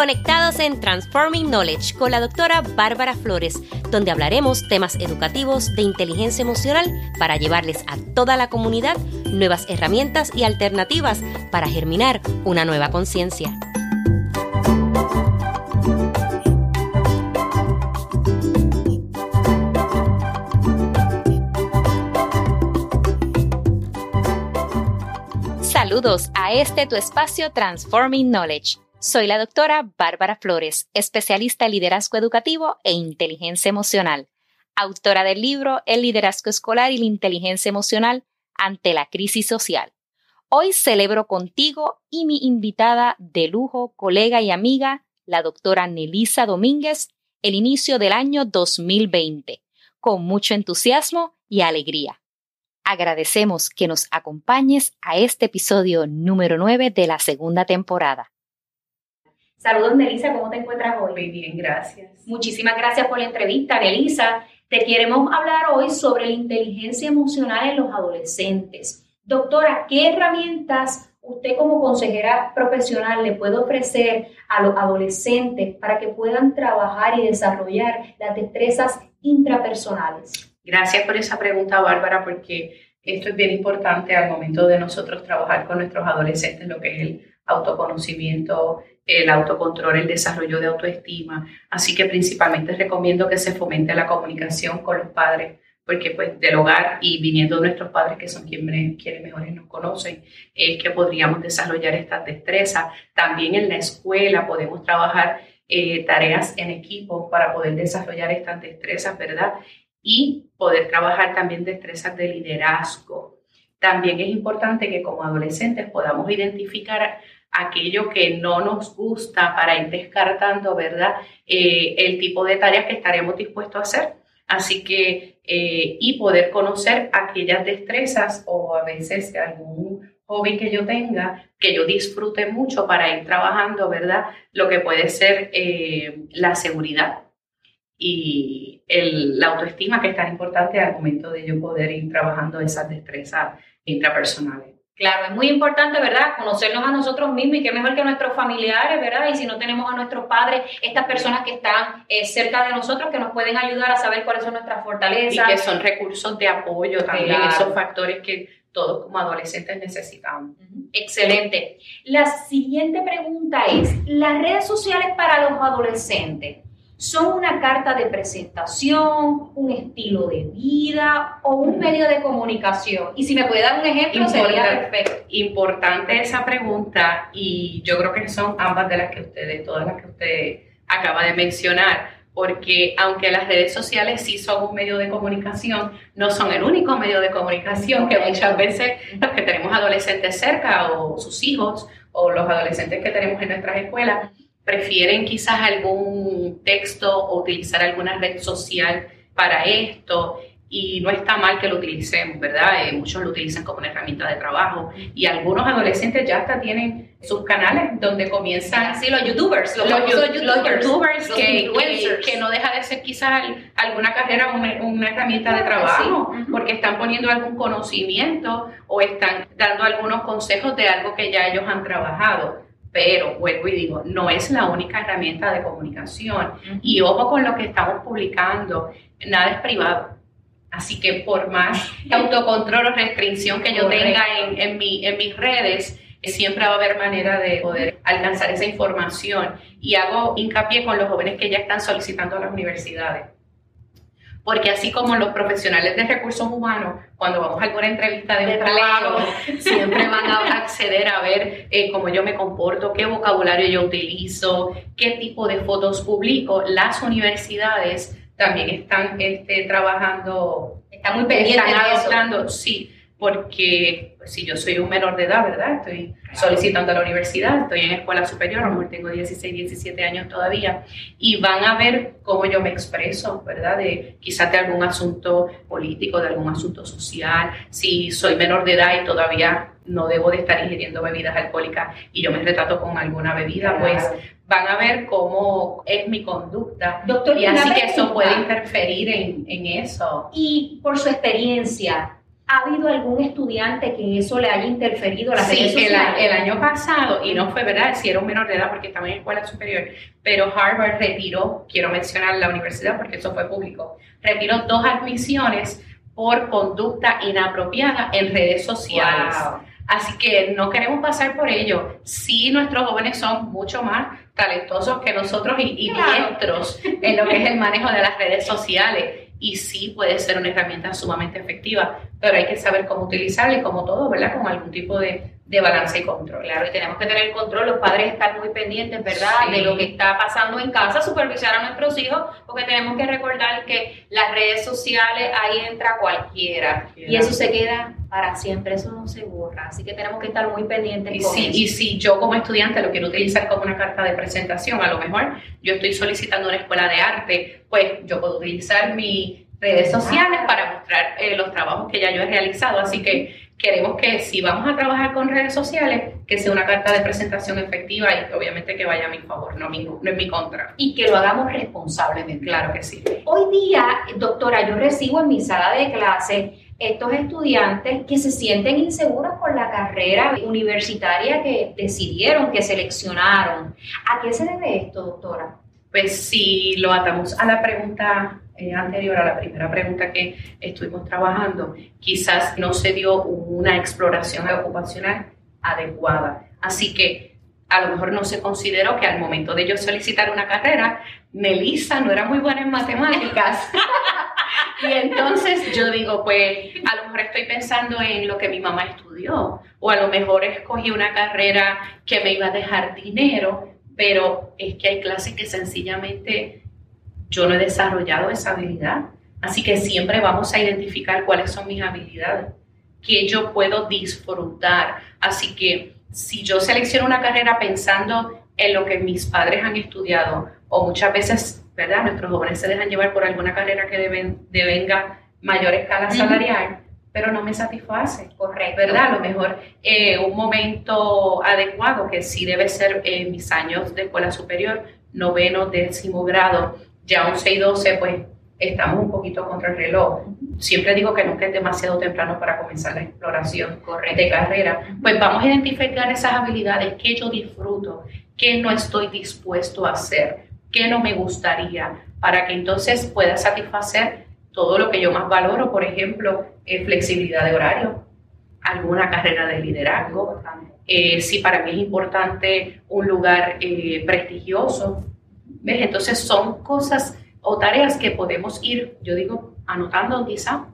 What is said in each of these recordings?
Conectados en Transforming Knowledge con la doctora Bárbara Flores, donde hablaremos temas educativos de inteligencia emocional para llevarles a toda la comunidad nuevas herramientas y alternativas para germinar una nueva conciencia. Saludos a este tu espacio Transforming Knowledge. Soy la doctora Bárbara Flores, especialista en liderazgo educativo e inteligencia emocional, autora del libro El liderazgo escolar y la inteligencia emocional ante la crisis social. Hoy celebro contigo y mi invitada de lujo, colega y amiga, la doctora Nelisa Domínguez, el inicio del año 2020, con mucho entusiasmo y alegría agradecemos que nos acompañes a este episodio número 9 de la segunda temporada. Saludos, Nelisa, ¿cómo te encuentras hoy? Muy bien, gracias. Muchísimas gracias por la entrevista, Nelisa. Te queremos hablar hoy sobre la inteligencia emocional en los adolescentes. Doctora, ¿qué herramientas usted como consejera profesional le puede ofrecer a los adolescentes para que puedan trabajar y desarrollar las destrezas intrapersonales? Gracias por esa pregunta, Bárbara, porque esto es bien importante al momento de nosotros trabajar con nuestros adolescentes, lo que es el autoconocimiento, el autocontrol, el desarrollo de autoestima. Así que principalmente recomiendo que se fomente la comunicación con los padres, porque pues del hogar y viniendo de nuestros padres, que son quienes, quienes mejores nos conocen, es que podríamos desarrollar estas destrezas. También en la escuela podemos trabajar eh, tareas en equipo para poder desarrollar estas destrezas, ¿verdad? y poder trabajar también destrezas de liderazgo. También es importante que como adolescentes podamos identificar aquello que no nos gusta para ir descartando, ¿verdad? Eh, el tipo de tareas que estaremos dispuestos a hacer. Así que, eh, y poder conocer aquellas destrezas o a veces algún hobby que yo tenga, que yo disfrute mucho para ir trabajando, ¿verdad? Lo que puede ser eh, la seguridad y el, la autoestima que es tan importante al momento de yo poder ir trabajando esas destrezas intrapersonales. Claro, es muy importante, ¿verdad? Conocernos a nosotros mismos y qué mejor que a nuestros familiares, ¿verdad? Y si no tenemos a nuestros padres, estas personas que están eh, cerca de nosotros, que nos pueden ayudar a saber cuáles son nuestras fortalezas. Y que son recursos de apoyo también, esos factores que todos como adolescentes necesitamos. Excelente. La siguiente pregunta es, ¿las redes sociales para los adolescentes son una carta de presentación, un estilo de vida o un medio de comunicación. Y si me puede dar un ejemplo, sería perfecto. Importante esa pregunta y yo creo que son ambas de las que ustedes, todas las que usted acaba de mencionar, porque aunque las redes sociales sí son un medio de comunicación, no son el único medio de comunicación que muchas veces los que tenemos adolescentes cerca o sus hijos o los adolescentes que tenemos en nuestras escuelas prefieren quizás algún texto o utilizar alguna red social para esto y no está mal que lo utilicemos, ¿verdad? Eh, muchos lo utilizan como una herramienta de trabajo y algunos adolescentes ya hasta tienen sus canales donde comienzan... Sí, los youtubers, los, youtubers, que, que, no deja de ser quizás alguna carrera, una, una herramienta de trabajo, porque están poniendo algún conocimiento o están dando algunos consejos de algo que ya ellos han trabajado pero vuelvo y digo, no es la única herramienta de comunicación. Y ojo con lo que estamos publicando, nada es privado. Así que por más autocontrol o restricción que yo tenga en, en, mi, en mis redes, siempre va a haber manera de poder alcanzar esa información. Y hago hincapié con los jóvenes que ya están solicitando a las universidades porque así como los profesionales de recursos humanos, cuando vamos a alguna entrevista de, trabajo, siempre van a acceder a ver eh, cómo yo me comporto, qué vocabulario yo utilizo, qué tipo de fotos publico. Las universidades también están este, trabajando, están muy pendientes están adoptando, sí, porque pues, si yo soy un menor de edad, ¿verdad? Estoy solicitando a la universidad, estoy en escuela superior, a lo mejor tengo 16, 17 años todavía, y van a ver cómo yo me expreso, ¿verdad? De quizás de algún asunto político, de algún asunto social, si soy menor de edad y todavía no debo de estar ingiriendo bebidas alcohólicas y yo me retrato con alguna bebida, pues van a ver cómo es mi conducta. y así que eso puede interferir en, en eso. Y por su experiencia, ¿Ha habido algún estudiante que eso le haya interferido a las sí, el, el, año pasado, y no fue verdad, si era un menor de edad porque estaba en escuela superior, pero Harvard retiró, quiero mencionar la universidad porque eso fue público, retiró dos admisiones por conducta inapropiada en redes sociales. Así que no queremos pasar por ello. Sí, nuestros jóvenes son mucho más talentosos que nosotros y, y diestros en lo que es el manejo de las redes sociales y sí puede ser una herramienta sumamente efectiva, pero hay que saber cómo utilizarla y como todo, ¿verdad? Con algún tipo de, de balance y control. Claro, y tenemos que tener control, los padres están muy pendientes, ¿verdad? De lo que está pasando en casa, supervisar a nuestros hijos, porque tenemos que recordar que las redes sociales, ahí entra cualquiera, y eso se queda para siempre, eso no se borra, así que tenemos que estar muy pendientes. Y, si yo como estudiante lo quiero utilizar como una carta de presentación, a lo mejor yo estoy solicitando una escuela de arte, pues yo puedo utilizar mis redes sociales para mostrar eh, los trabajos que ya yo he realizado, así que queremos que si vamos a trabajar con redes sociales, que sea una carta de presentación efectiva y obviamente que vaya a mi favor, no, mi, no en mi contra. Y que lo hagamos responsablemente. Claro que sí. Hoy día, doctora, yo recibo en mi sala de clase estos estudiantes que se sienten inseguros por la carrera universitaria que decidieron, que seleccionaron. ¿A qué se debe esto, doctora? Pues si lo atamos a la pregunta eh, anterior, a la primera pregunta que estuvimos trabajando, quizás no se dio una exploración ocupacional adecuada. Así que a lo mejor no se consideró que al momento de yo solicitar una carrera, Melissa no era muy buena en matemáticas. y entonces yo digo, pues a lo mejor estoy pensando en lo que mi mamá estudió, o a lo mejor escogí una carrera que me iba a dejar dinero, pero es que hay clases que sencillamente yo no he desarrollado esa habilidad. Así que siempre vamos a identificar cuáles son mis habilidades, que yo puedo disfrutar. Así que si yo selecciono una carrera pensando en lo que mis padres han estudiado, o muchas veces, ¿verdad? Nuestros jóvenes se dejan llevar por alguna carrera que deben, devenga mayor escala salarial, pero no me satisface. Correcto. ¿Verdad? A lo mejor eh, un momento adecuado, que sí debe ser en mis años de escuela superior, noveno, décimo grado, ya 11 y 12, pues estamos un poquito contra el reloj. Siempre digo que nunca es demasiado temprano para comenzar la exploración de carrera. Pues vamos a identificar esas habilidades que yo disfruto, que no estoy dispuesto a hacer, que no me gustaría, para que entonces pueda satisfacer todo lo que yo más valoro, por ejemplo, eh, flexibilidad de horario, alguna carrera de liderazgo, eh, si para mí es importante un lugar eh, prestigioso, ¿ves? Entonces son cosas o tareas que podemos ir, yo digo, anotando quizá,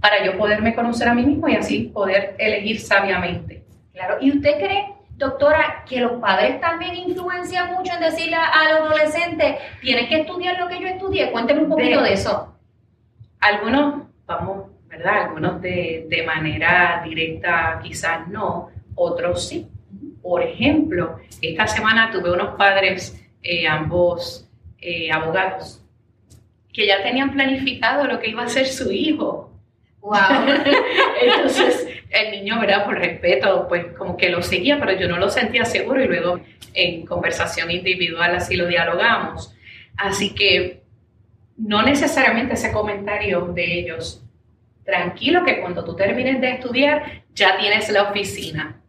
para yo poderme conocer a mí mismo y así poder elegir sabiamente. Claro, ¿y usted cree, doctora, que los padres también influencian mucho en decirle al adolescente, tienes que estudiar lo que yo estudié? Cuénteme un poquito de, eso. Algunos, vamos, ¿verdad? Algunos de, de manera directa quizás no, otros sí. Por ejemplo, esta semana tuve unos padres, eh, ambos eh, abogados que ya tenían planificado lo que iba a hacer su hijo. Wow. Entonces, el niño, ¿verdad? Por respeto, pues como que lo seguía, pero yo no lo sentía seguro y luego en conversación individual así lo dialogamos. Así que no necesariamente ese comentario de ellos, tranquilo que cuando tú termines de estudiar ya tienes la oficina.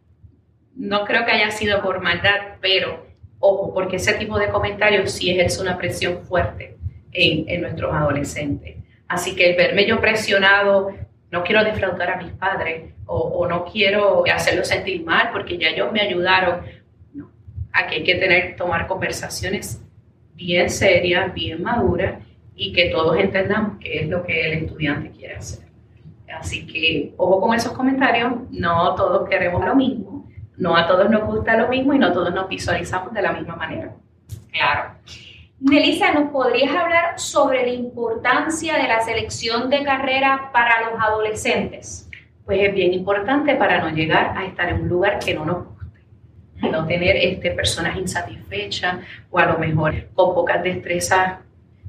No creo que haya sido por maldad, pero Ojo, porque ese tipo de comentarios sí ejerce una presión fuerte en, nuestros adolescentes. Así que el verme yo presionado, no quiero defraudar a mis padres o, no quiero hacerlos sentir mal porque ya ellos me ayudaron. No, aquí hay que tener, tomar conversaciones bien serias, bien maduras y que todos entendamos qué es lo que el estudiante quiere hacer. Así que ojo con esos comentarios, no todos queremos lo mismo no a todos nos gusta lo mismo y no todos nos visualizamos de la misma manera. Claro. Melissa, ¿nos podrías hablar sobre la importancia de la selección de carrera para los adolescentes? Pues es bien importante para no llegar a estar en un lugar que no nos guste, no tener este, personas insatisfechas o a lo mejor con pocas destrezas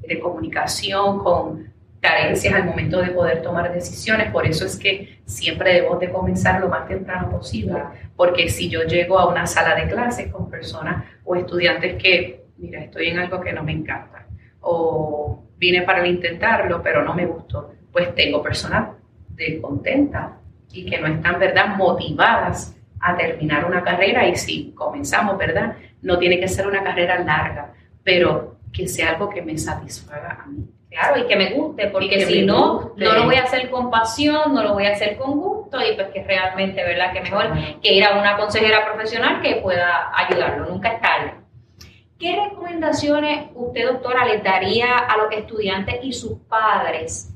de comunicación, con carencias al momento de poder tomar decisiones. Por eso es que siempre debemos de comenzar lo más temprano posible, porque si yo llego a una sala de clases con personas o estudiantes que, mira, estoy en algo que no me encanta, o vine para intentarlo, pero no me gustó, pues tengo personas descontentas y que no están, ¿verdad?, motivadas a terminar una carrera y si comenzamos, ¿verdad? No tiene que ser una carrera larga, pero que sea algo que me satisfaga a mí. Claro, y que me guste, porque si no, no lo voy a hacer con pasión, no lo voy a hacer con gusto y pues que realmente, ¿verdad? Que mejor que ir a una consejera profesional que pueda ayudarlo, nunca es tarde. ¿Qué recomendaciones usted, doctora, les daría a los estudiantes y sus padres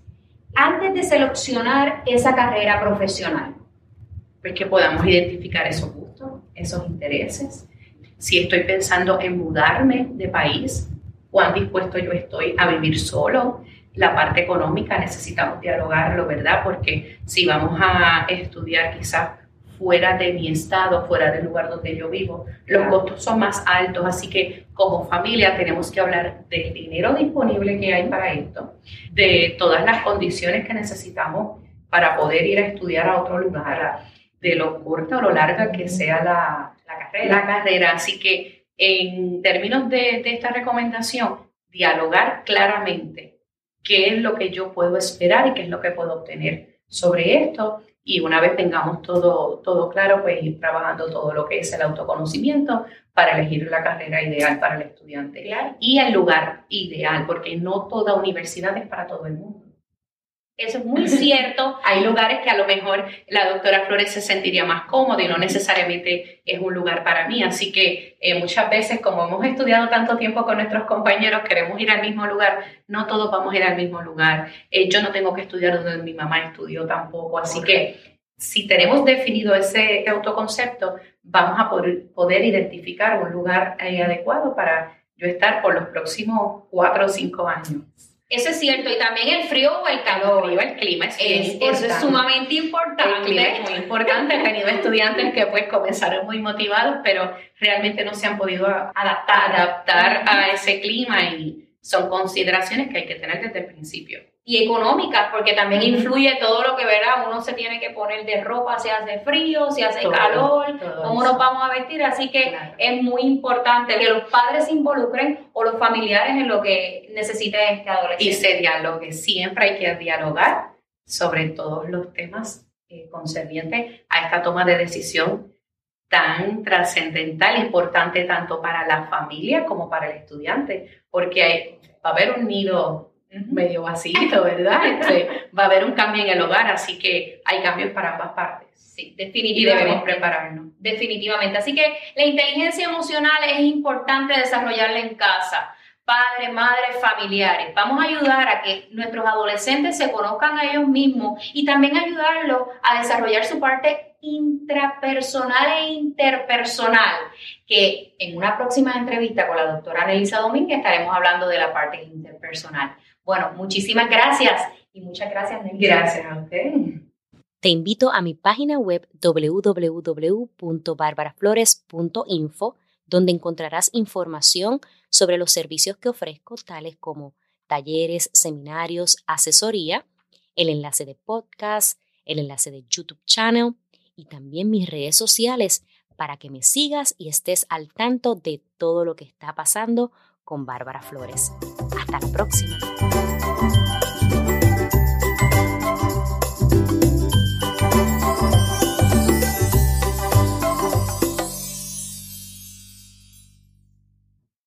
antes de seleccionar esa carrera profesional? Pues que podamos identificar esos gustos, esos intereses. Si estoy pensando en mudarme de país, cuán dispuesto yo estoy a vivir solo. La parte económica necesitamos dialogarlo, ¿verdad? Porque si vamos a estudiar quizás fuera de mi estado, fuera del lugar donde yo vivo, los costos son más altos, así que como familia tenemos que hablar del dinero disponible que hay para esto, de todas las condiciones que necesitamos para poder ir a estudiar a otro lugar, de lo corta o lo larga que sea la, carrera. la carrera. Así que en términos de, esta recomendación, dialogar claramente qué es lo que yo puedo esperar y qué es lo que puedo obtener sobre esto. Y una vez tengamos todo, todo claro, pues ir trabajando todo lo que es el autoconocimiento para elegir la carrera ideal para el estudiante y el lugar ideal, porque no toda universidad es para todo el mundo. Eso es muy cierto. Hay lugares que a lo mejor la doctora Flores se sentiría más cómoda y no necesariamente es un lugar para mí. Así que eh, muchas veces, como hemos estudiado tanto tiempo con nuestros compañeros, queremos ir al mismo lugar. No todos vamos a ir al mismo lugar. Eh, yo no tengo que estudiar donde mi mamá estudió tampoco. Así que si tenemos definido ese autoconcepto, vamos a poder, poder identificar un lugar eh, adecuado para yo estar por los próximos cuatro o cinco años. Eso es cierto, y también el frío o el calor. El, el clima es, Eso es sumamente importante. El clima es muy importante. He tenido estudiantes que pues comenzaron muy motivados, pero realmente no se han podido adaptar, adaptar a ese clima y son consideraciones que hay que tener desde el principio. Y económicas, porque también influye todo lo que verá, uno se tiene que poner de ropa si hace frío, si hace calor, cómo nos vamos a vestir, así que es muy importante que los padres se involucren o los familiares en lo que necesite este adolescente. Y se dialogue, siempre hay que dialogar sobre todos los temas eh, concernientes a esta toma de decisión tan trascendental, importante tanto para la familia como para el estudiante, porque hay, va a haber un nido medio vacío, ¿verdad? Este, va a haber un cambio en el hogar, así que hay cambios para ambas partes. Sí, definitivamente. Y debemos prepararnos. Definitivamente. Así que la inteligencia emocional es importante desarrollarla en casa. Padres, madres, familiares. Vamos a ayudar a que nuestros adolescentes se conozcan a ellos mismos y también ayudarlos a desarrollar su parte intrapersonal e interpersonal, que en una próxima entrevista con la doctora Nelisa Domínguez estaremos hablando de la parte interpersonal. Bueno, muchísimas gracias y muchas gracias, Nelly. Gracias a usted. Te invito a mi página web www.barbaraflores.info, donde encontrarás información sobre los servicios que ofrezco, tales como talleres, seminarios, asesoría, el enlace de podcast, el enlace de YouTube channel y también mis redes sociales para que me sigas y estés al tanto de todo lo que está pasando con Bárbara Flores. Hasta la próxima.